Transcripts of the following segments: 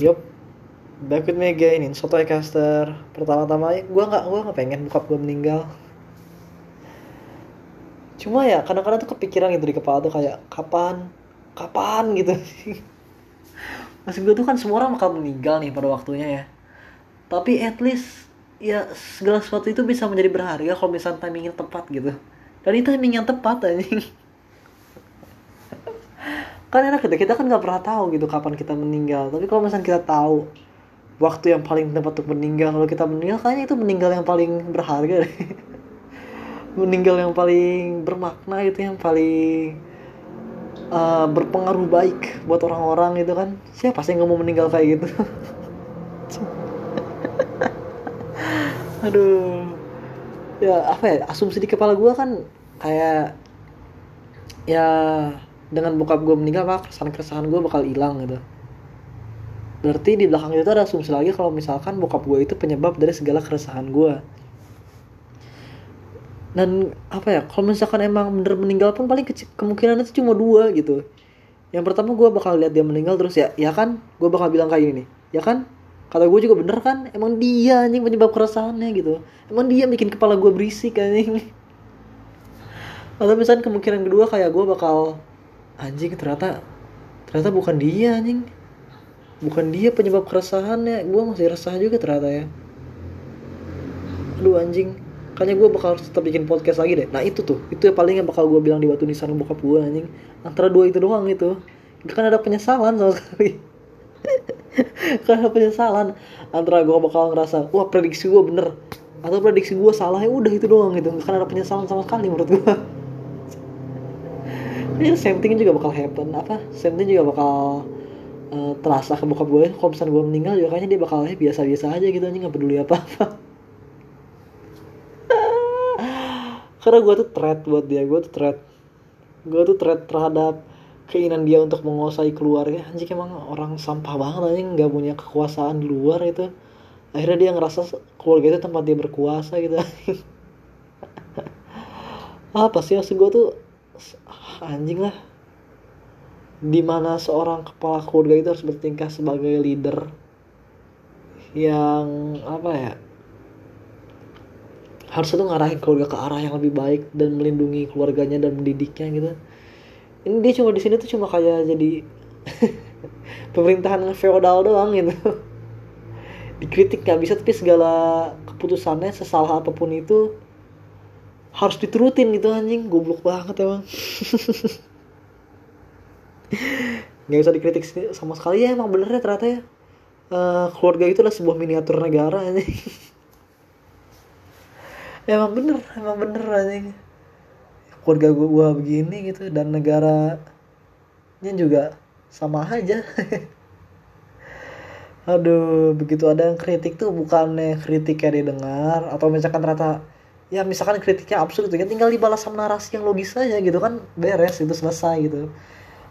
Yup, back with me again in Sotoy Caster. Pertama-tama, gue nggak gue nggak pengen bokap gue meninggal. Cuma ya kadang-kadang tuh kepikiran gitu di kepala tuh kayak kapan, kapan gitu. Maksud gue tuh kan semua orang bakal meninggal nih pada waktunya ya. Tapi at least ya segala sesuatu itu bisa menjadi berharga kalau misalnya timingnya tepat gitu. Dan itu timing yang tepat anjing. Kan enak gitu kita kan nggak pernah tahu gitu kapan kita meninggal. Tapi kalau misalnya kita tahu waktu yang paling tepat untuk meninggal kalau kita meninggal kayaknya itu meninggal yang paling berharga deh. Meninggal yang paling bermakna itu yang paling uh, berpengaruh baik buat orang-orang gitu kan. Siapa sih nggak mau meninggal kayak gitu? Aduh. Ya apa ya asumsi di kepala gue kan kayak ya dengan bokap gue meninggal maka keresahan-keresahan gue bakal hilang gitu. Berarti di belakang itu ada asumsi lagi kalau misalkan bokap gue itu penyebab dari segala keresahan gue dan apa ya kalau misalkan emang bener meninggal pun paling kecil, kemungkinan itu cuma dua gitu. Yang pertama gue bakal lihat dia meninggal terus ya ya kan gue bakal bilang kayak gini ya kan kata gue juga bener kan emang dia anjing penyebab keresahannya gitu. Emang dia bikin kepala gue berisik anjing. Atau misalnya kemungkinan kedua kayak gue bakal anjing ternyata ternyata bukan dia anjing. Bukan dia penyebab keresahannya. Gue masih resah juga ternyata ya. Aduh anjing. Kayaknya gue bakal tetap bikin podcast lagi deh. Nah itu tuh. Itu yang paling yang bakal gue bilang di waktu nisan bokap gue anjing. Antara dua itu doang itu. Kan ada penyesalan sama sekali. Ada penyesalan antara gue bakal ngerasa wah prediksi gue bener. Atau prediksi gue salah ya udah itu doang gitu. Kan ada penyesalan sama sekali menurut gue ya same thing juga bakal happen apa? Same thing juga bakal uh, terasa ke bokap gue. Kalau misalnya gue meninggal juga kayaknya dia bakal ya biasa-biasa aja gitu aja nggak peduli apa-apa. Karena gue tuh threat buat dia gue tuh threat. Gue tuh threat terhadap keinginan dia untuk menguasai keluarga. Anjing emang orang sampah banget anjing nggak punya kekuasaan di luar itu akhirnya dia ngerasa keluarga itu tempat dia berkuasa gitu apa sih maksud gue tuh anjing lah. Di mana seorang kepala keluarga itu harus bertingkah sebagai leader yang apa ya harusnya tuh ngarahin keluarga ke arah yang lebih baik dan melindungi keluarganya dan mendidiknya gitu. Ini dia cuma di sini tuh cuma kayak jadi pemerintahan feodal doang gitu. Dikritik nggak bisa tapi segala keputusannya sesalah apa pun itu harus diturutin gitu anjing. Goblok banget emang. Nggak bisa dikritik sama sekali. Ya emang bener ya ternyata ya. Uh, keluarga itu adalah sebuah miniatur negara anjing. Emang bener emang bener anjing. Keluarga gua, gua begini gitu dan negaranya juga sama aja. Aduh begitu ada yang kritik tuh bukannya kritiknya didengar atau misalkan ternyata ya misalkan kritiknya absurd gitu ya tinggal dibalas sama narasi yang logis aja gitu kan beres itu selesai gitu.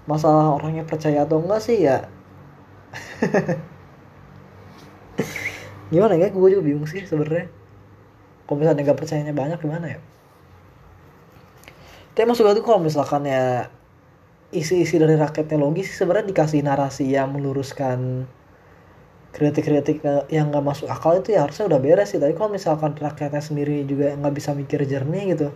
Masalah orangnya percaya atau enggak sih ya. Gimana ya gue juga bingung sih sebenarnya. Kalau misalnya nggak percayanya banyak gimana ya? Tapi maksud gue tuh kalau misalkan ya isi-isi dari rakyatnya logis sebenarnya dikasih narasi yang meluruskan kritik-kritik yang nggak masuk akal itu ya harusnya udah beres sih. Tapi kalau misalkan rakyatnya sendiri juga nggak bisa mikir jernih gitu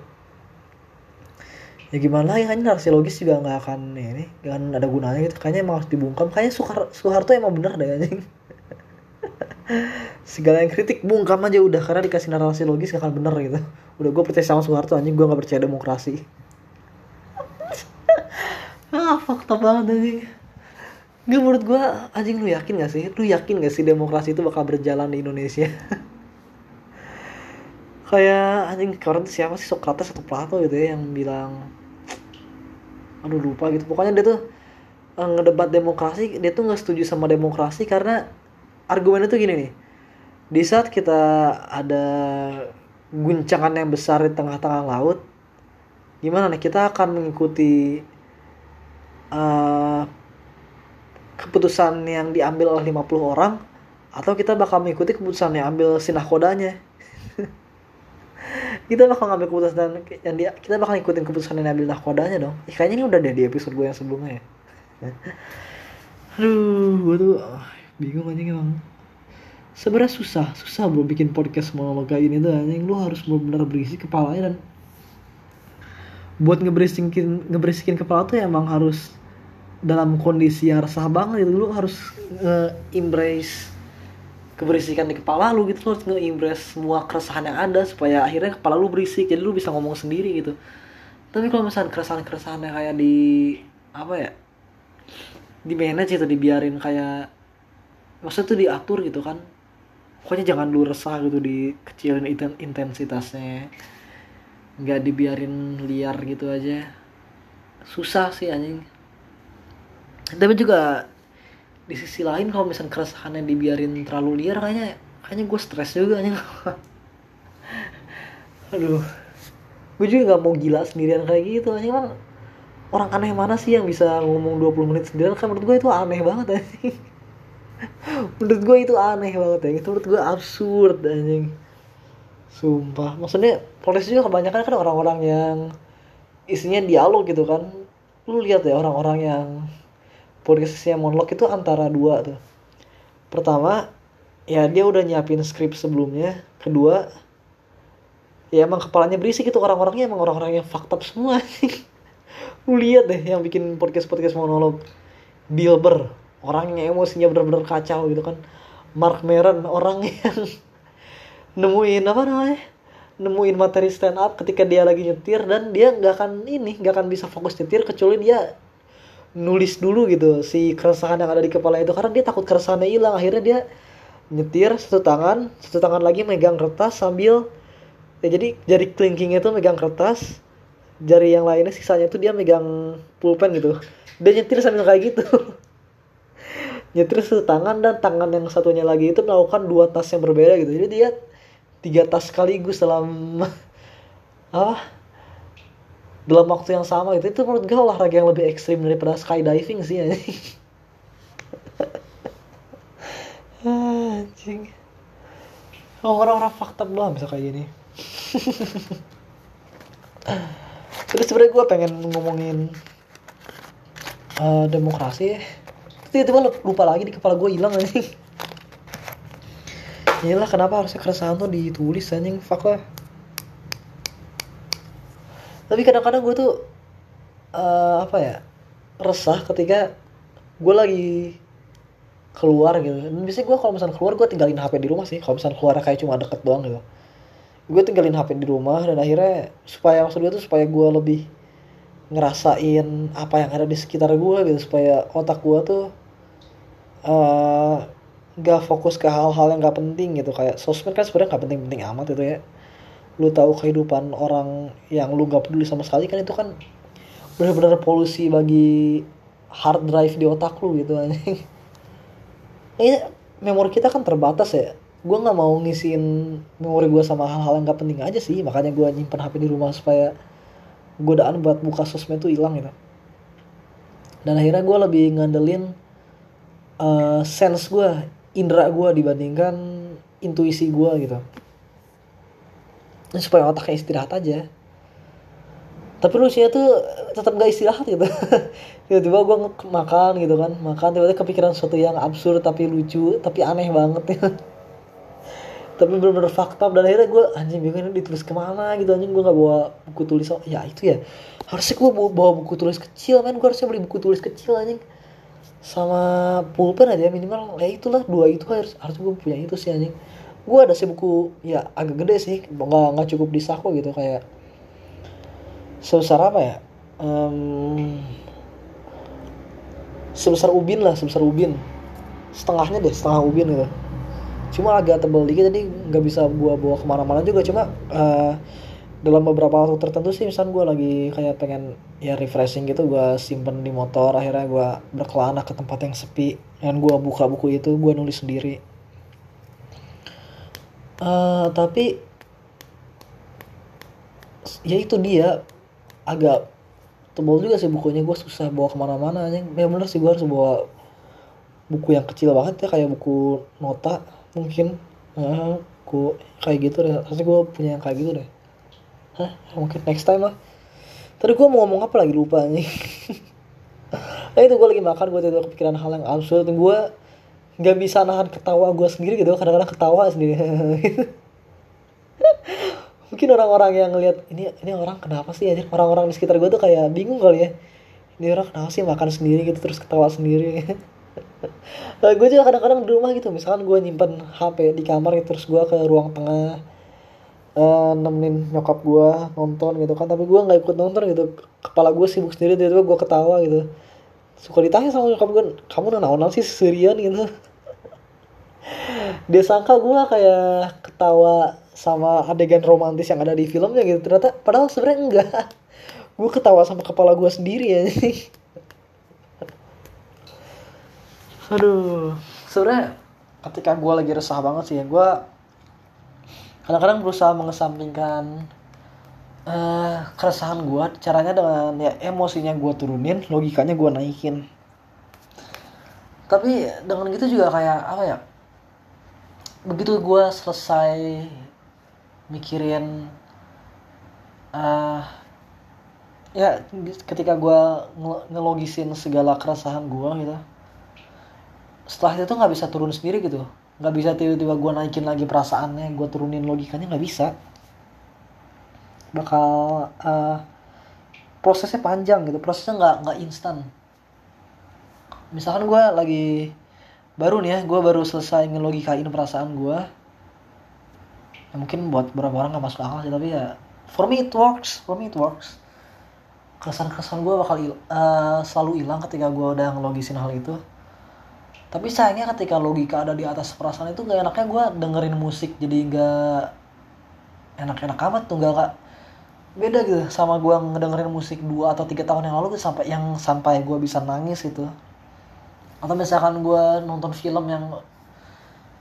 ya gimana ya? Kan narasi logis juga nggak akan ini akan ada gunanya gitu. Kayaknya emang harus dibungkam. Kayaknya Soehar Soeharto emang bener deh anjing. Segala yang kritik bungkam aja udah. Karena dikasih narasi logis gak akan bener gitu. Udah gue percaya sama Soeharto anjing. Gue nggak percaya demokrasi. Ah fakta banget anjing Gak menurut gue anjing lu yakin gak sih? Lu yakin gak sih demokrasi itu bakal berjalan di Indonesia? Kayak anjing kemarin siapa sih Socrates atau Plato gitu ya yang bilang aduh lupa gitu pokoknya dia tuh uh, ngedebat demokrasi dia tuh nggak setuju sama demokrasi karena argumennya tuh gini nih di saat kita ada guncangan yang besar di tengah-tengah laut gimana nih kita akan mengikuti uh, keputusan yang diambil oleh 50 orang atau kita bakal mengikuti keputusan yang ambil sinakodanya kita bakal ngambil keputusan yang dia kita bakal ngikutin keputusan yang diambil nahkodanya dong. Ya, kayaknya ini udah deh di episode gue yang sebelumnya ya. Aduh gue tuh bingung anjing emang. Sebenarnya susah susah bro bikin podcast monolog kayak gini tuh anjing. Lu harus benar-benar berisi kepalanya dan buat ngeberisikin ngeberisikin kepala tuh emang harus dalam kondisi yang resah banget gitu. Lu harus nge-embrace keberisikan di kepala lu gitu. Lu harus nge-embrace semua keresahan yang ada supaya akhirnya kepala lu berisik jadi lu bisa ngomong sendiri gitu. Tapi kalau misalnya keresahan-keresahan kayak di apa ya di manage itu dibiarin kayak maksudnya tuh diatur gitu kan. Pokoknya jangan lu resah gitu dikecilin inten- intensitasnya. Nggak dibiarin liar gitu aja. Susah sih anjing tapi juga di sisi lain kalau misalnya keresahannya dibiarin terlalu liar kayaknya kayaknya gue stres juga anjing. Aduh. Gue juga nggak mau gila sendirian kayak gitu anjing. Emang orang aneh mana sih yang bisa ngomong 20 menit sendirian? Kan menurut gue itu aneh banget anjing. Menurut gue itu aneh banget ya itu menurut gue absurd anjing. Sumpah. Maksudnya polisi juga kebanyakan kan orang-orang yang isinya dialog gitu kan. Lu lihat ya orang-orang yang podcastnya monolog itu antara dua tuh. Pertama ya dia udah nyiapin skrip sebelumnya. Kedua ya emang kepalanya berisik itu orang-orangnya emang orang-orang yang up semua. Lu lihat deh yang bikin podcast podcast monolog. Bill Burr orang yang emosinya bener-bener kacau gitu kan. Mark Maron orang yang nemuin apa namanya? Nemuin materi stand up ketika dia lagi nyetir dan dia nggak akan ini nggak akan bisa fokus nyetir kecuali dia nulis dulu gitu si keresahan yang ada di kepala itu. Karena dia takut keresahannya hilang. Akhirnya dia nyetir satu tangan satu tangan lagi megang kertas sambil ya jadi jari kelingkingnya itu megang kertas jari yang lainnya sisanya itu dia megang pulpen gitu. Dia nyetir sambil kayak gitu. Nyetir satu tangan dan tangan yang satunya lagi itu melakukan dua tas yang berbeda gitu. Jadi dia tiga tas sekaligus dalam apa dalam waktu yang sama gitu itu menurut gue olahraga yang lebih ekstrim daripada skydiving sih anjing. Anjing. Orang-orang fakta belum bisa kayak gini. Terus sebenarnya gue pengen ngomongin uh, demokrasi tiba-tiba lupa lagi di kepala gue hilang anjing. Inilah kenapa harusnya keresahan tuh ditulis anjing? Fuck lah tapi kadang-kadang gue tuh uh, apa ya resah ketika gue lagi keluar gitu. Dan biasanya gue kalau misalnya keluar gue tinggalin hp di rumah sih. Kalau misalnya keluar kayak cuma deket doang gitu. Gue tinggalin hp di rumah dan akhirnya supaya maksud gue tuh supaya gue lebih ngerasain apa yang ada di sekitar gue gitu. Supaya otak gue tuh uh, gak fokus ke hal-hal yang gak penting gitu. Kayak sosmed kan sebenarnya gak penting-penting amat itu ya lu tahu kehidupan orang yang lu gak peduli sama sekali kan itu kan benar-benar polusi bagi hard drive di otak lu gitu anjing. Ini memori kita kan terbatas ya. Gue nggak mau ngisiin memori gue sama hal-hal yang gak penting aja sih. Makanya gue nyimpen hp di rumah supaya godaan buat buka sosmed tuh hilang gitu. Dan akhirnya gue lebih ngandelin uh, sense gue indera gue dibandingkan intuisi gue gitu supaya otaknya istirahat aja. Tapi lu sih tuh tetap gak istirahat gitu. Tiba-tiba gue makan gitu kan. Makan tiba-tiba kepikiran sesuatu yang absurd tapi lucu tapi aneh banget. Ya tapi bener-bener fakta. Dan akhirnya gue anjing bingung ini ditulis ke mana gitu. Anjing gue gak bawa buku tulis. Oh ya itu ya. Harusnya gue bawa, bawa buku tulis kecil kan gue harusnya beli buku tulis kecil anjing. Sama pulpen aja minimal. Ya itulah dua itu harus harus gue punya itu sih anjing gue ada sih buku ya agak gede sih. Nggak nggak cukup di saku gitu kayak sebesar apa ya? Um, sebesar ubin lah sebesar ubin. Setengahnya deh setengah ubin gitu. Cuma agak tebal dikit jadi nggak bisa gua bawa ke mana-mana juga. Cuma uh, dalam beberapa waktu tertentu sih misalnya gue lagi kayak pengen ya refreshing gitu gue simpen di motor akhirnya gue berkelana ke tempat yang sepi. Dan gue buka buku itu gue nulis sendiri uh, tapi ya itu dia. Agak tebal juga sih bukunya. Gue susah bawa ke mana-mana aja ya bener sih gue harus bawa buku yang kecil banget ya kayak buku nota mungkin. Uh, buku kayak gitu deh. Pasti gue punya yang kayak gitu deh. Hah, mungkin next time lah. Tadi gue mau ngomong apa lagi? Lupa nih nah itu gue lagi makan gue tiba kepikiran hal yang absurd. Gue nggak bisa nahan ketawa gue sendiri gitu kadang-kadang ketawa sendiri. Mungkin orang-orang yang ngelihat ini ini orang kenapa sih aja orang-orang di sekitar gue tuh kayak bingung kali ya. Ini orang kenapa sih makan sendiri gitu terus ketawa sendiri? Nah, gue juga kadang-kadang di rumah gitu misalkan gue nyimpen HP di kamar gitu, terus gue ke ruang tengah uh, nemenin nyokap gue nonton gitu kan tapi gue nggak ikut nonton gitu. Kepala gue sibuk sendiri tiba-tiba gue ketawa gitu suka ditanya sama nyokap gue kamu udah naon sih serian gitu? Dia sangka gue kayak ketawa sama adegan romantis yang ada di filmnya gitu. Ternyata padahal sebenarnya enggak. Gue ketawa sama kepala gue sendiri ya. Aduh. Sebenarnya ketika gue lagi resah banget sih ya gue kadang-kadang berusaha mengesampingkan uh, keresahan gue caranya dengan ya emosinya gue turunin logikanya gue naikin. Tapi dengan gitu juga kayak apa ya begitu gue selesai mikirin uh, ya ketika gue ngelogisin segala keresahan gue gitu setelah itu nggak bisa turun sendiri gitu. Nggak bisa tiba-tiba gue naikin lagi perasaannya gue turunin logikanya nggak bisa bakal uh, prosesnya panjang gitu. Prosesnya nggak nggak instan. Misalkan gue lagi baru nih ya gue baru selesai ngelogikain perasaan gue ya mungkin buat beberapa orang gak masuk akal sih tapi ya for me it works for me it works. Kesan-kesan gue bakal uh, selalu hilang ketika gue udah ngelogisin hal itu. Tapi sayangnya ketika logika ada di atas perasaan itu gak enaknya gue dengerin musik jadi gak enak-enak amat tuh gak, gak beda gitu sama gue ngedengerin musik dua atau tiga tahun yang lalu sampai yang sampai gue bisa nangis itu atau misalkan gue nonton film yang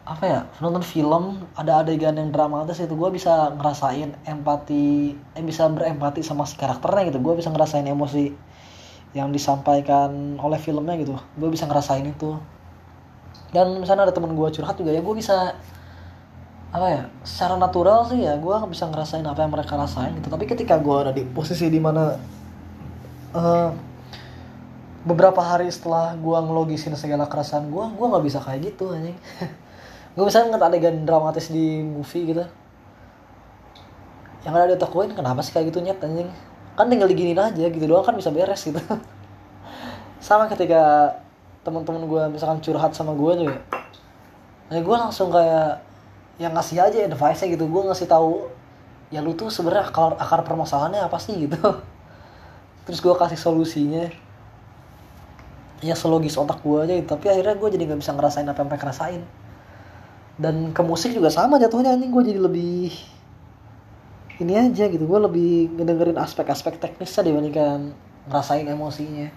apa ya nonton film ada adegan yang dramatis itu gue bisa ngerasain empati eh bisa berempati sama si karakternya gitu. Gue bisa ngerasain emosi yang disampaikan oleh filmnya gitu. Gue bisa ngerasain itu. Dan misalnya ada temen gue curhat juga ya gue bisa apa ya secara natural sih ya gue bisa ngerasain apa yang mereka rasain gitu. Tapi ketika gue ada di posisi di mana uh, beberapa hari setelah gue ngelogisin segala kerasaan gue gue nggak bisa kayak gitu anjing. Gue misalnya ngeliat adegan dramatis di movie gitu. Yang ada di tokoin kenapa sih kayak gitu nyet anjing? Kan tinggal diginin aja gitu doang kan bisa beres gitu. Sama ketika teman-teman gue misalkan curhat sama gue juga ya gue langsung kayak yang ngasih aja advice nya gitu. Gue ngasih tahu ya lu tuh sebenarnya akar akar permasalahannya apa sih? gitu. Terus gue kasih solusinya. Ya selogis otak gue aja gitu. tapi akhirnya gue jadi nggak bisa ngerasain apa yang mereka rasain. Dan ke musik juga sama jatuhnya anjing. Gue jadi lebih ini aja gitu. Gue lebih ngedengerin aspek-aspek teknisnya dibandingkan ngerasain emosinya.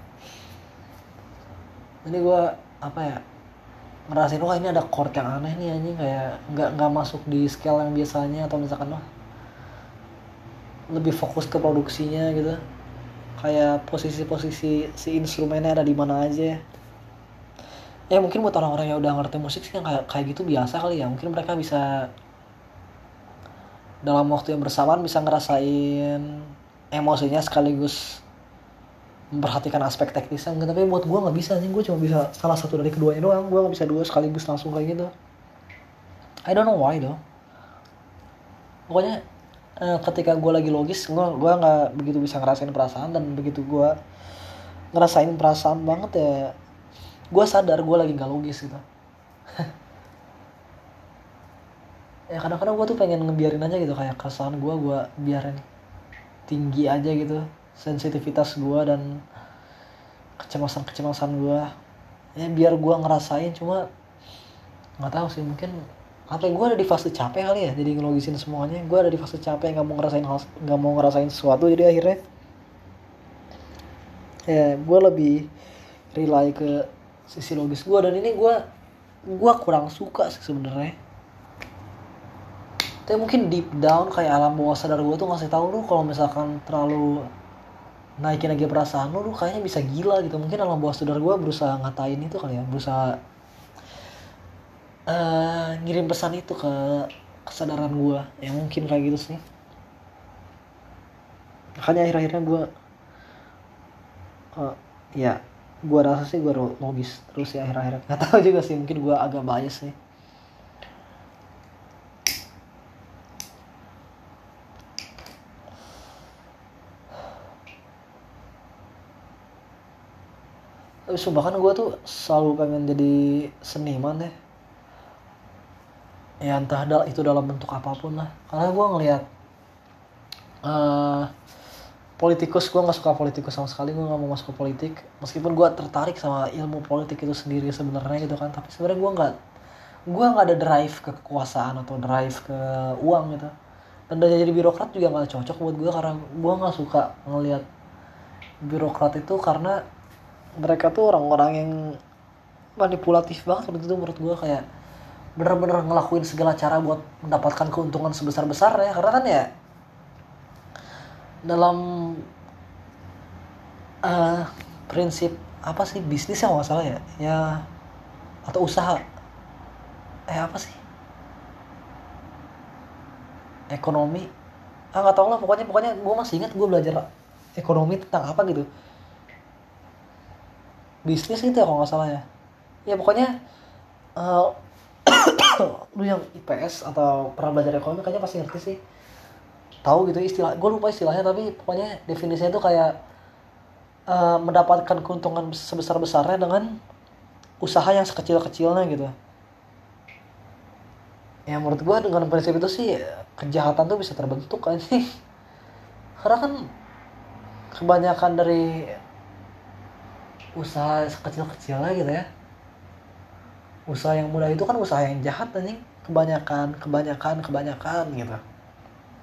Ini gue apa ya ngerasain wah ini ada chord yang aneh nih anjing. Kayak nggak nggak masuk di scale yang biasanya atau misalkan wah lebih fokus ke produksinya gitu. Kayak posisi-posisi si instrumennya ada di mana aja. Ya mungkin buat orang-orang yang udah ngerti musik sih kayak kayak gitu biasa kali ya. Mungkin mereka bisa dalam waktu yang bersamaan bisa ngerasain emosinya sekaligus memperhatikan aspek teknisnya enggak tapi buat gue nggak bisa sih gue cuma bisa salah satu dari keduanya doang. Gue nggak bisa dua sekaligus langsung kayak gitu. I don't know why though. Pokoknya eh, ketika gue lagi logis gue gue nggak begitu bisa ngerasain perasaan dan begitu gue ngerasain perasaan banget ya gue sadar gue lagi nggak logis gitu. Ya kadang-kadang gue tuh pengen ngebiarin aja gitu kayak keresahan gue gue biarin tinggi aja gitu sensitivitas gue dan kecemasan-kecemasan gue ya biar gue ngerasain cuma nggak tahu sih mungkin apa gue ada di fase capek kali ya jadi ngelogisin semuanya. Gue ada di fase capek nggak mau ngerasain nggak mau ngerasain sesuatu jadi akhirnya ya gue lebih rely ke sisi logis gue dan ini gue gue kurang suka sih sebenarnya. Tapi mungkin deep down kayak alam bawah sadar gue tuh ngasih tahu lu kalau misalkan terlalu naikin lagi perasaan lu, lu kayaknya bisa gila gitu. Mungkin alam bawah sadar gue berusaha ngatain itu kali ya berusaha uh, ngirim pesan itu ke kesadaran gue ya mungkin kayak gitu sih. Makanya akhir-akhirnya gue uh, ya gua rasa sih gua logis terus ya akhir-akhir. Nggak tahu juga sih mungkin gua agak bias sih sumpah kan gue tuh selalu pengen jadi seniman ya ya entah dal itu dalam bentuk apa pun lah. Karena gue ngelihat uh, politikus gue nggak suka politikus sama sekali gue nggak mau masuk ke politik. Meskipun gue tertarik sama ilmu politik itu sendiri sebenarnya gitu kan tapi sebenarnya gue nggak gue nggak ada drive ke kekuasaan atau drive ke uang gitu. Dan dari jadi birokrat juga nggak cocok buat gue karena gue nggak suka ngelihat birokrat itu karena mereka tuh orang-orang yang manipulatif banget waktu itu menurut gue kayak bener-bener ngelakuin segala cara buat mendapatkan keuntungan sebesar-besarnya. Karena kan ya dalam uh, prinsip apa sih bisnis ya masalah ya ya atau usaha. Eh apa sih? Ekonomi. Ah nggak tau lah pokoknya pokoknya gue masih ingat gue belajar ekonomi tentang apa gitu bisnis gitu ya kalau nggak salah ya. Ya pokoknya uh, lu yang IPS atau pernah belajar ekonomi kayaknya pasti ngerti sih. Tahu gitu istilah gue lupa istilahnya tapi pokoknya definisinya itu kayak uh, mendapatkan keuntungan sebesar besarnya dengan usaha yang sekecil kecilnya gitu. Ya menurut gue dengan prinsip itu sih kejahatan tuh bisa terbentuk kan sih. Karena kan kebanyakan dari usaha sekecil-kecilnya gitu ya. Usaha yang mudah itu kan usaha yang jahat nih kebanyakan kebanyakan kebanyakan gitu.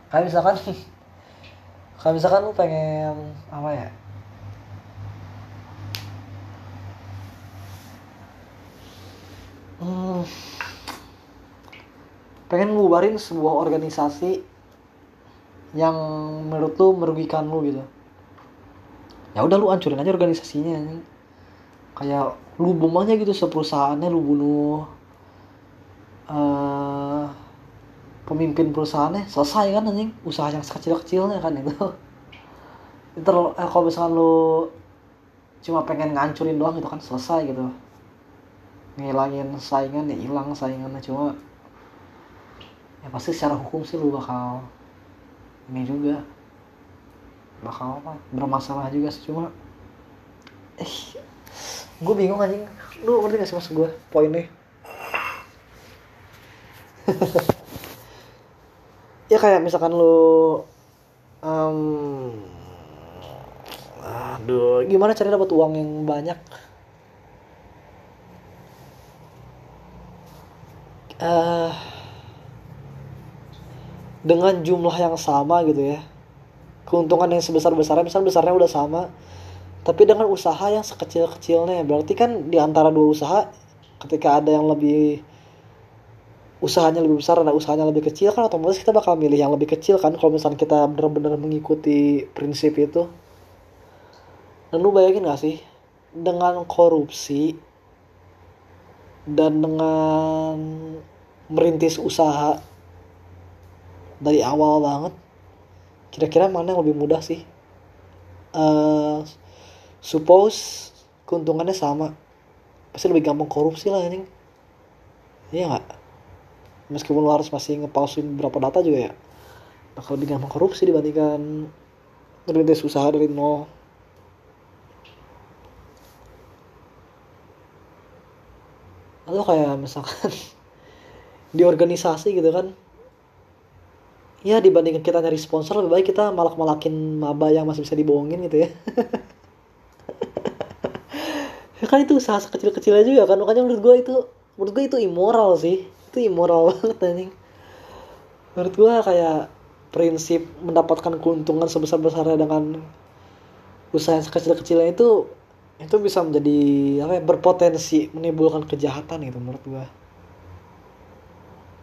Kayak misalkan kayak misalkan lu pengen apa ya? Hmm, pengen ngubarin sebuah organisasi yang menurut lu merugikan lu gitu. Ya udah lu hancurin aja organisasinya kayak lu bom gitu seperusahaannya lu bunuh uh, pemimpin perusahaannya selesai kan anjing usaha yang sekecil-kecilnya kan itu. Itu eh, kalau misalkan lu cuma pengen ngancurin doang gitu kan selesai gitu. Ngilangin saingan ya hilang saingannya cuma ya pasti secara hukum sih lu bakal ini juga. Bakal apa bermasalah juga sih cuma eh gue bingung anjing. Lu ngerti gak sih maksud gue poinnya? Ya kayak misalkan lu um, aduh gimana cara dapat uang yang banyak? Uh, dengan jumlah yang sama gitu ya. Keuntungan yang sebesar-besarnya misal besarnya udah sama tapi dengan usaha yang sekecil-kecilnya. Berarti kan di antara dua usaha ketika ada yang lebih usahanya lebih besar dan usahanya lebih kecil kan otomatis kita bakal milih yang lebih kecil kan. Kalau misalnya kita benar-benar mengikuti prinsip itu. Dan lu bayangin gak sih? Dengan korupsi dan dengan merintis usaha dari awal banget kira-kira mana yang lebih mudah sih? Uh, suppose keuntungannya sama. Pasti lebih gampang korupsi lah ini iya nggak? Meskipun lo harus masih ngepalsuin beberapa data juga ya bakal lebih gampang korupsi dibandingkan ngerintis usaha dari nol. Atau kayak misalkan di organisasi gitu kan ya dibandingkan kita nyari sponsor lebih baik kita malak-malakin maba yang masih bisa dibohongin gitu ya ya kan itu usaha kecil-kecilnya juga kan. Makanya menurut gue itu menurut gue itu immoral sih. Itu immoral banget anjing. Menurut gue kayak prinsip mendapatkan keuntungan sebesar-besarnya dengan usaha yang sekecil-kecilnya itu itu bisa menjadi apa ya, berpotensi menimbulkan kejahatan gitu menurut gue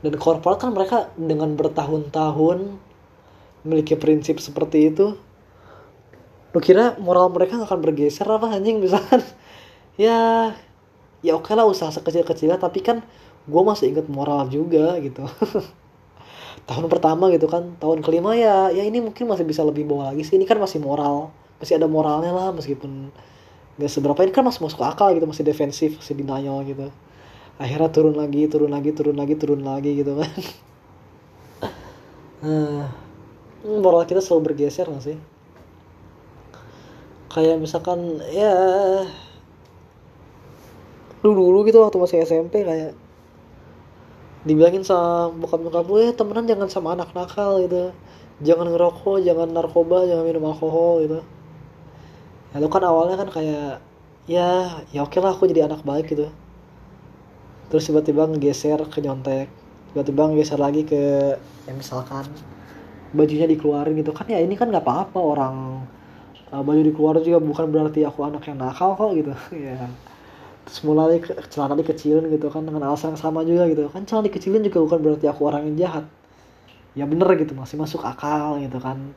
dan korporat kan mereka dengan bertahun-tahun memiliki prinsip seperti itu lu kira moral mereka akan bergeser apa anjing misalkan ya ya oke lah usaha sekecil-kecilnya tapi kan gue masih inget moral juga gitu. Tahun pertama gitu kan tahun kelima ya ya ini mungkin masih bisa lebih bawah lagi sih. Ini kan masih moral masih ada moralnya lah meskipun nggak seberapa. Ini kan masih masuk akal gitu masih defensif masih denial gitu. Akhirnya turun lagi turun lagi turun lagi turun lagi gitu kan. Nah, moral kita selalu bergeser gak sih? Kayak misalkan ya dulu dulu gitu waktu masih SMP kayak dibilangin sama bokap nyokap gue ya temenan jangan sama anak nakal gitu. Jangan ngerokok jangan narkoba jangan minum alkohol gitu. Ya lu kan awalnya kan kayak ya ya oke lah aku jadi anak baik gitu. Terus tiba-tiba ngegeser ke nyontek tiba-tiba ngegeser lagi ke ya misalkan bajunya dikeluarin gitu. Kan ya ini kan nggak apa-apa orang uh, baju dikeluarin juga bukan berarti aku anak yang nakal kok gitu. Ya. terus ke, celana dikecilin gitu kan dengan alasan yang sama juga gitu. Kan celana dikecilin juga bukan berarti aku orang yang jahat. Ya bener gitu masih masuk akal gitu kan.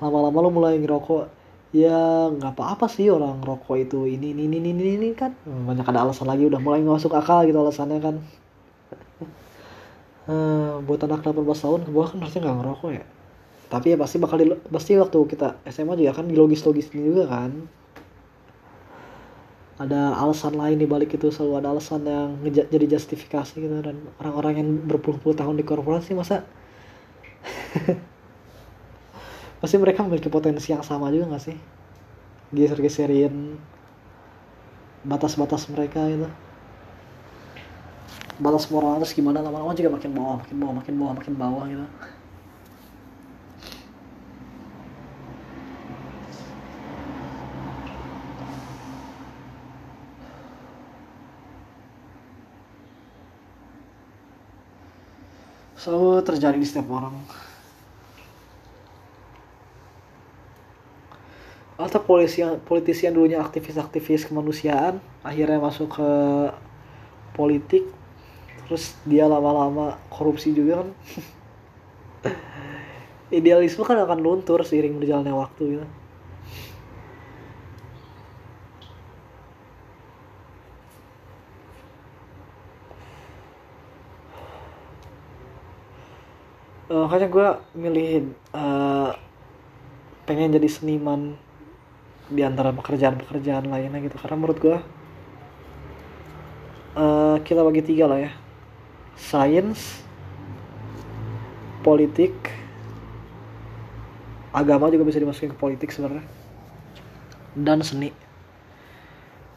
Lama-lama lo mulai ngerokok ya nggak apa-apa sih orang rokok itu ini ini ini ini, ini kan. Banyak ada alasan lagi udah mulai nggak masuk akal gitu alasannya kan. Hmm, buat anak 18 tahun bawah kan harusnya nggak ngerokok ya. Tapi ya pasti bakal di, pasti waktu kita SMA juga kan di logis-logis juga kan ada alasan lain di balik itu selalu ada alasan yang jadi justifikasi gitu dan orang-orang yang berpuluh-puluh tahun di korporasi masa? Pasti mereka memiliki potensi yang sama juga gak sih? Geser-geserin batas-batas mereka itu batas moral terus gimana? Lama-lama juga makin bawah makin bawah makin bawah makin bawah gitu selalu terjadi di setiap orang. Atau polisi politisi yang dulunya aktivis-aktivis kemanusiaan akhirnya masuk ke politik. Terus dia lama-lama korupsi juga kan. Idealisme kan akan luntur seiring berjalannya waktu gitu uh, makanya gue milih uh, pengen jadi seniman di antara pekerjaan-pekerjaan lainnya gitu. Karena menurut gue uh, kita bagi tiga lah ya. Sains politik agama juga bisa dimasukin ke politik sebenarnya dan seni.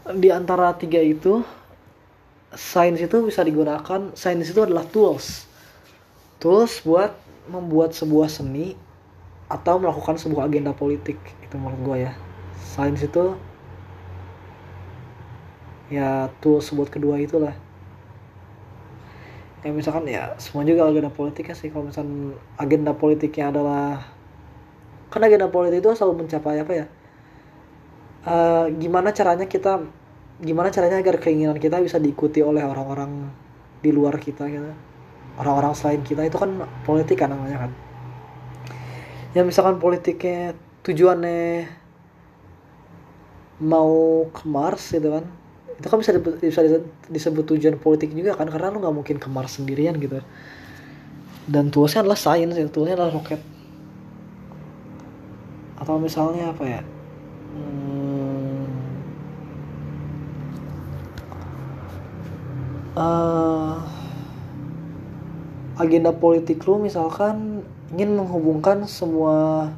Di antara tiga itu sains itu bisa digunakan sains itu adalah tools. Tools buat membuat sebuah seni atau melakukan sebuah agenda politik itu menurut gue ya. Sains itu ya tools buat kedua itulah. Ya misalkan ya semua juga agenda politiknya sih. Kalau misalkan agenda politiknya adalah kan agenda politik itu selalu mencapai apa ya? Uh, gimana caranya kita gimana caranya agar keinginan kita bisa diikuti oleh orang-orang di luar kita gitu orang-orang selain kita itu kan politik kan namanya kan. Ya misalkan politiknya tujuannya mau ke Mars gitu kan. Itu kan bisa disebut, bisa disebut tujuan politik juga kan karena lu nggak mungkin ke Mars sendirian gitu. Dan toolsnya adalah sains ya toolsnya adalah roket. Atau misalnya apa ya? Hmm, uh, agenda politik lu misalkan ingin menghubungkan semua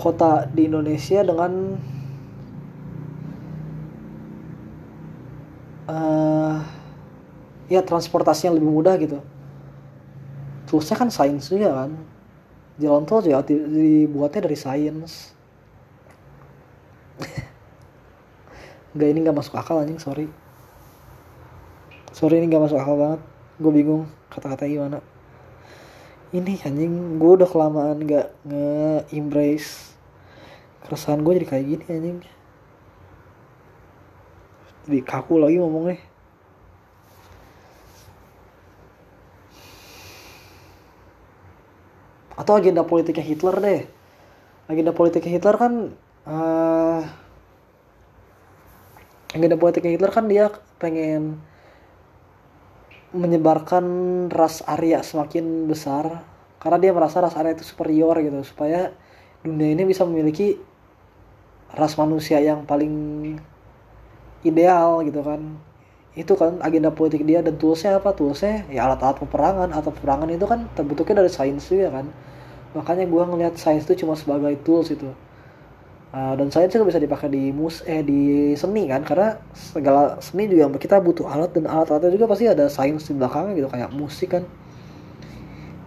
kota di Indonesia dengan uh, ya transportasi yang lebih mudah gitu. Toolsnya kan sains juga kan. Jalan tol juga dibuatnya dari sains. Enggak ini nggak masuk akal anjing sorry. Sorry ini nggak masuk akal banget. Gue bingung kata-kata gimana. Ini anjing gue udah kelamaan gak nge-embrace keresahan gue jadi kayak gini anjing. Jadi kaku lagi ngomongnya. Atau agenda politiknya Hitler deh. Agenda politiknya Hitler kan uh, agenda politiknya Hitler kan dia pengen menyebarkan ras Arya semakin besar karena dia merasa ras Arya itu superior gitu supaya dunia ini bisa memiliki ras manusia yang paling ideal gitu kan. Itu kan agenda politik dia dan toolsnya apa? Toolsnya ya alat-alat peperangan. Atau peperangan itu kan terbentuknya dari sains juga kan. Makanya gue ngelihat sains itu cuma sebagai tools itu uh, dan sains juga bisa dipakai di mus eh di seni kan karena segala seni juga kita butuh alat dan alat-alatnya juga pasti ada sains di belakangnya gitu kayak musik kan.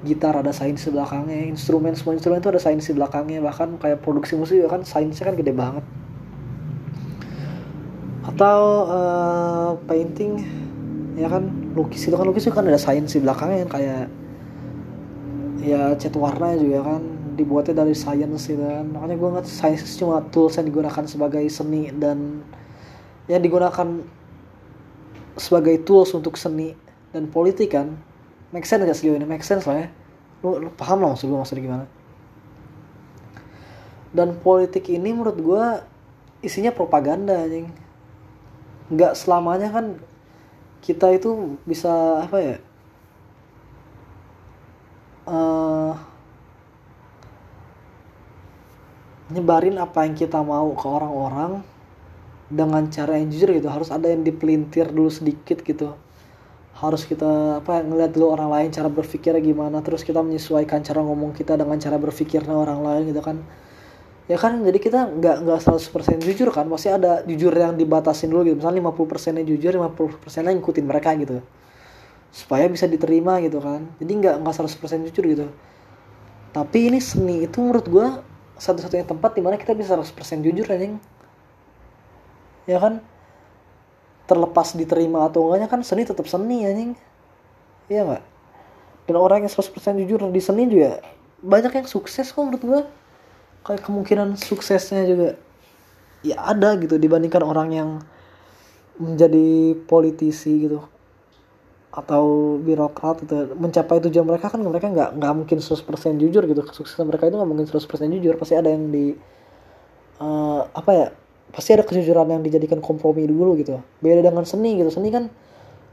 Gitar ada sains di belakangnya instrumen semua instrumen itu ada sains di belakangnya bahkan kayak produksi musik juga kan sainsnya kan gede banget. Atau uh, painting ya kan lukis itu kan lukis itu kan ada sains di belakangnya kan kayak ya cat warna juga kan dibuatnya dari sains gitu kan makanya gue nggak sains cuma tools yang digunakan sebagai seni dan yang digunakan sebagai tools untuk seni dan politik kan. Make sense gak sejauh ini make sense lah ya. Lu, lu paham lah maksud gue maksudnya gimana? Dan politik ini menurut gue isinya propaganda anjing. Nggak selamanya kan kita itu bisa apa ya uh, nyebarin apa yang kita mau ke orang-orang dengan cara yang jujur gitu. Harus ada yang dipelintir dulu sedikit gitu. Harus kita apa ngeliat dulu orang lain cara berpikirnya gimana. Terus kita menyesuaikan cara ngomong kita dengan cara berpikirnya orang lain gitu kan. Ya kan jadi kita nggak nggak 100% jujur kan. Pasti ada jujur yang dibatasin dulu gitu. Misalnya 50% nya jujur 50% nya ngikutin mereka gitu. Supaya bisa diterima gitu kan. Jadi nggak nggak 100% jujur gitu. Tapi ini seni itu menurut gue satu-satunya tempat di mana kita bisa 100% jujur anjing. Ya kan? Terlepas diterima atau enggaknya kan seni tetap seni anjing. Iya nggak? Dan orang yang 100% jujur di seni juga banyak yang sukses kok menurut gue kayak kemungkinan suksesnya juga ya ada gitu dibandingkan orang yang menjadi politisi gitu atau birokrat gitu mencapai tujuan mereka kan mereka nggak nggak mungkin 100% jujur gitu. Kesuksesan mereka itu nggak mungkin 100% jujur. Pasti ada yang di uh, apa ya pasti ada kejujuran yang dijadikan kompromi dulu gitu. Beda dengan seni gitu. Seni kan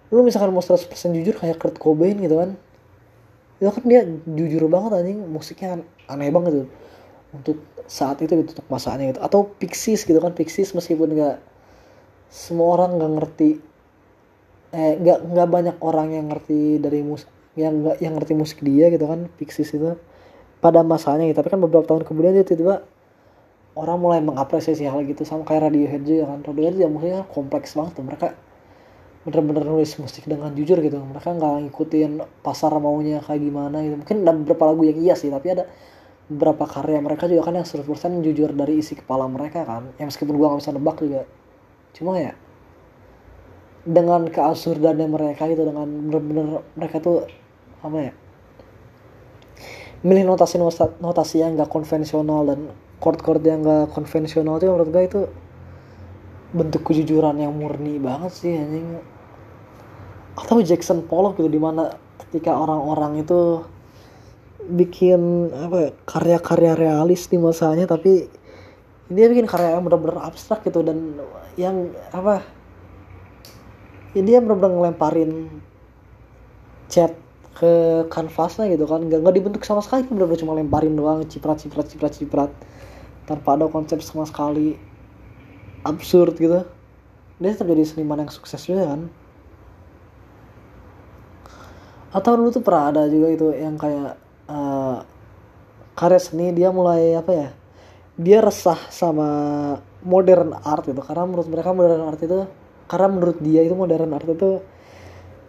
lu misalkan mau 100% jujur kayak Kurt Cobain gitu kan. Itu kan dia jujur banget anjing. Musiknya aneh banget tuh untuk saat itu gitu untuk masanya gitu. Atau Pixies gitu kan. Pixies meskipun nggak semua orang nggak ngerti eh nggak nggak banyak orang yang ngerti dari musik yang nggak yang ngerti musik dia gitu kan Pixies itu. Pada masanya gitu tapi kan beberapa tahun kemudian dia tiba-tiba orang mulai mengapresiasi hal gitu sama kayak Radiohead juga kan. Radiohead ya musiknya kompleks banget tuh mereka bener-bener nulis musik dengan jujur gitu. Mereka nggak ngikutin pasar maunya kayak gimana gitu. Mungkin ada beberapa lagu yang iya sih tapi ada beberapa karya mereka juga kan yang 100% jujur dari isi kepala mereka kan. Yang meskipun gua nggak bisa nebak juga. Cuma ya dengan keabsurdannya mereka gitu dengan bener-bener mereka tuh apa ya milih notasi notasi yang gak konvensional dan chord-chord yang gak konvensional tuh menurut gue itu bentuk kejujuran yang murni banget sih anjing. Atau Jackson Pollock gitu di mana ketika orang-orang itu bikin apa ya, karya-karya realis di masanya tapi dia bikin karya yang benar-benar abstrak gitu dan yang apa ya dia benar-benar ngelemparin cat ke kanvasnya gitu kan. Nggak nggak dibentuk sama sekali benar-benar cuma lemparin doang ciprat ciprat ciprat ciprat. Tanpa ada konsep sama sekali. Absurd gitu. Dia tetap jadi seniman yang sukses juga kan. Atau dulu tuh pernah ada juga itu yang kayak uh, karya seni dia mulai apa ya dia resah sama modern art itu karena menurut mereka modern art itu karena menurut dia itu modern art itu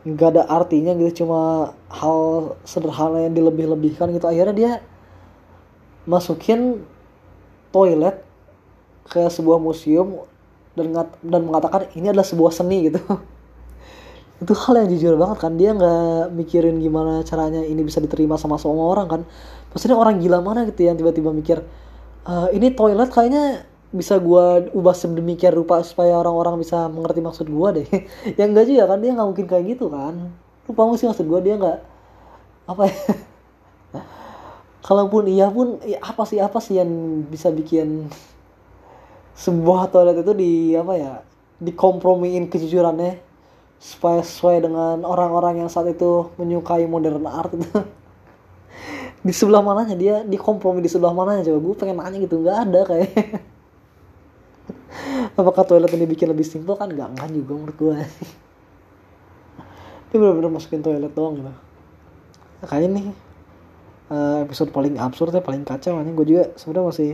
nggak ada artinya gitu cuma hal sederhana yang dilebih-lebihkan gitu. Akhirnya dia masukin toilet ke sebuah museum dan dan mengatakan ini adalah sebuah seni gitu. Itu hal yang jujur banget kan. Dia nggak mikirin gimana caranya ini bisa diterima sama semua orang kan. Maksudnya orang gila mana gitu yang tiba-tiba mikir e, ini toilet kayaknya bisa gua ubah sedemikian rupa supaya orang-orang bisa mengerti maksud gua deh. Yang enggak juga kan? Dia nggak mungkin kayak gitu kan? Lu paham sih maksud gua? Dia nggak apa ya? Kalaupun iya pun ya apa sih apa sih yang bisa bikin sebuah toilet itu di apa ya dikompromiin kejujurannya? Supaya sesuai dengan orang-orang yang saat itu menyukai modern art itu. Di sebelah mananya dia di kompromi di sebelah mananya coba. Gue pengen nanya gitu. Nggak ada kayak apakah toilet ini bikin lebih simpel kan nggak kan juga menurut gue ini bener-bener masukin toilet doang gitu. Nah, kayaknya nih eh, episode paling absurd ya paling kacau. Ini gue juga sebenarnya masih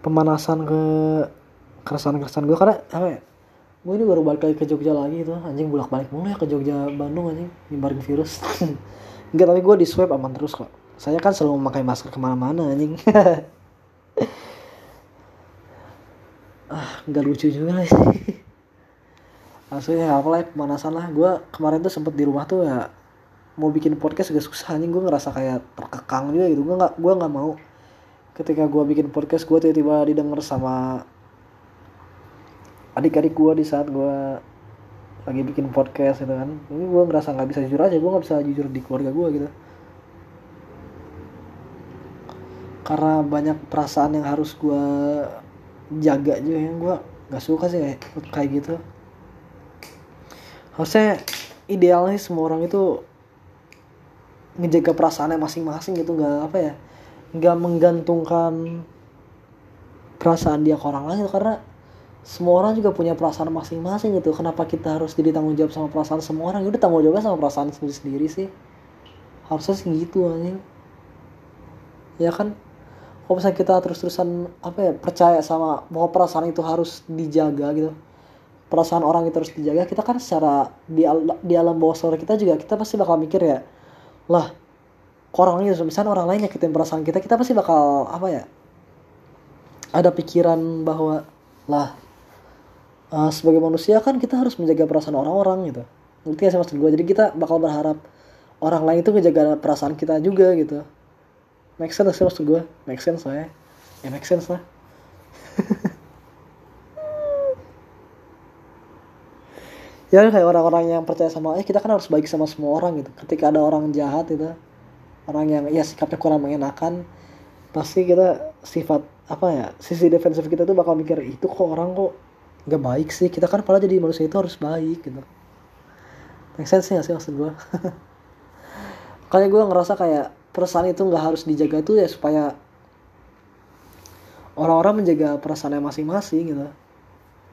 pemanasan ke keresahan-keresahan gue karena apa ya gue ini baru balik lagi ke Jogja lagi tuh. Anjing bolak balik mulu ya ke Jogja Bandung anjing nyebarin virus. Enggak tapi gue di swab aman terus kok. Saya kan selalu memakai masker ke mana-mana anjing ah nggak lucu juga sih. Maksudnya apa lah pemanasan lah. Gue kemarin tuh sempet di rumah tuh ya mau bikin podcast agak susah. Anjing gue ngerasa kayak terkekang juga gitu. Gue nggak gue nggak mau. Ketika gue bikin podcast gue tiba-tiba didengar sama adik-adik gue di saat gue lagi bikin podcast gitu kan. Ini gue ngerasa nggak bisa jujur aja. Gue nggak bisa jujur di keluarga gue gitu. Karena banyak perasaan yang harus gue jaga juga yang gue nggak suka sih kayak, kayak gitu. Harusnya idealnya semua orang itu ngejaga perasaannya masing-masing gitu. Nggak apa ya nggak menggantungkan perasaan dia ke orang lain. Gitu. karena semua orang juga punya perasaan masing-masing gitu. Kenapa kita harus jadi tanggung jawab sama perasaan semua orang? Ya udah tanggung jawabnya sama perasaan sendiri sendiri sih. Harusnya sih gitu anjing. Ya kan kalau misalnya kita terus-terusan apa ya percaya sama bahwa perasaan itu harus dijaga gitu. Perasaan orang itu harus dijaga. Kita kan secara di, al- di alam bawah sadar kita juga kita pasti bakal mikir ya lah orang lain misalnya orang lain nyakitin perasaan kita kita pasti bakal apa ya ada pikiran bahwa lah eh, sebagai manusia kan kita harus menjaga perasaan orang-orang gitu. Ngerti sih maksud gue jadi kita bakal berharap orang lain itu ngejaga perasaan kita juga gitu make sense gak sih maksud gue make sense lah ya. Ya make sense lah. Ya kayak orang-orang yang percaya sama eh kita kan harus baik sama semua orang gitu. Ketika ada orang jahat itu orang yang ya sikapnya kurang mengenakan pasti kita sifat apa ya sisi defensif kita tuh bakal mikir itu kok orang kok nggak baik sih? Kita kan padahal jadi manusia itu harus baik gitu. Make sense gak sih maksud gue makanya gue ngerasa kayak perasaan itu nggak harus dijaga tuh ya supaya orang-orang menjaga perasaannya masing-masing gitu.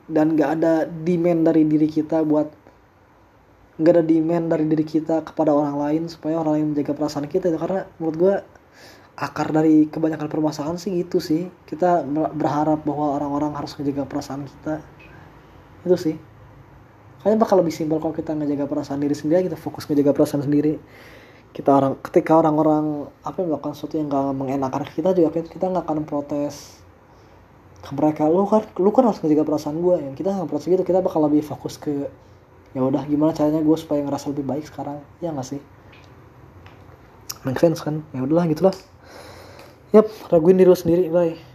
Dan nggak ada demand dari diri kita buat nggak ada demand dari diri kita kepada orang lain supaya orang lain menjaga perasaan kita itu. Karena menurut gue akar dari kebanyakan permasalahan sih gitu sih. Kita berharap bahwa orang-orang harus menjaga perasaan kita. Itu sih. Kayaknya bakal lebih simpel kalau kita ngejaga perasaan diri sendiri kita fokus ngejaga perasaan sendiri kita orang ketika orang-orang apa melakukan sesuatu yang gak mengenakan kita juga kita nggak akan protes ke mereka. Lu kan lu kan harus ngejaga perasaan gue yang kita nggak protes gitu kita bakal lebih fokus ke ya udah gimana caranya gue supaya ngerasa lebih baik sekarang. Ya nggak sih? Make sense kan? Ya udahlah gitulah. Yap raguin diri lu sendiri bye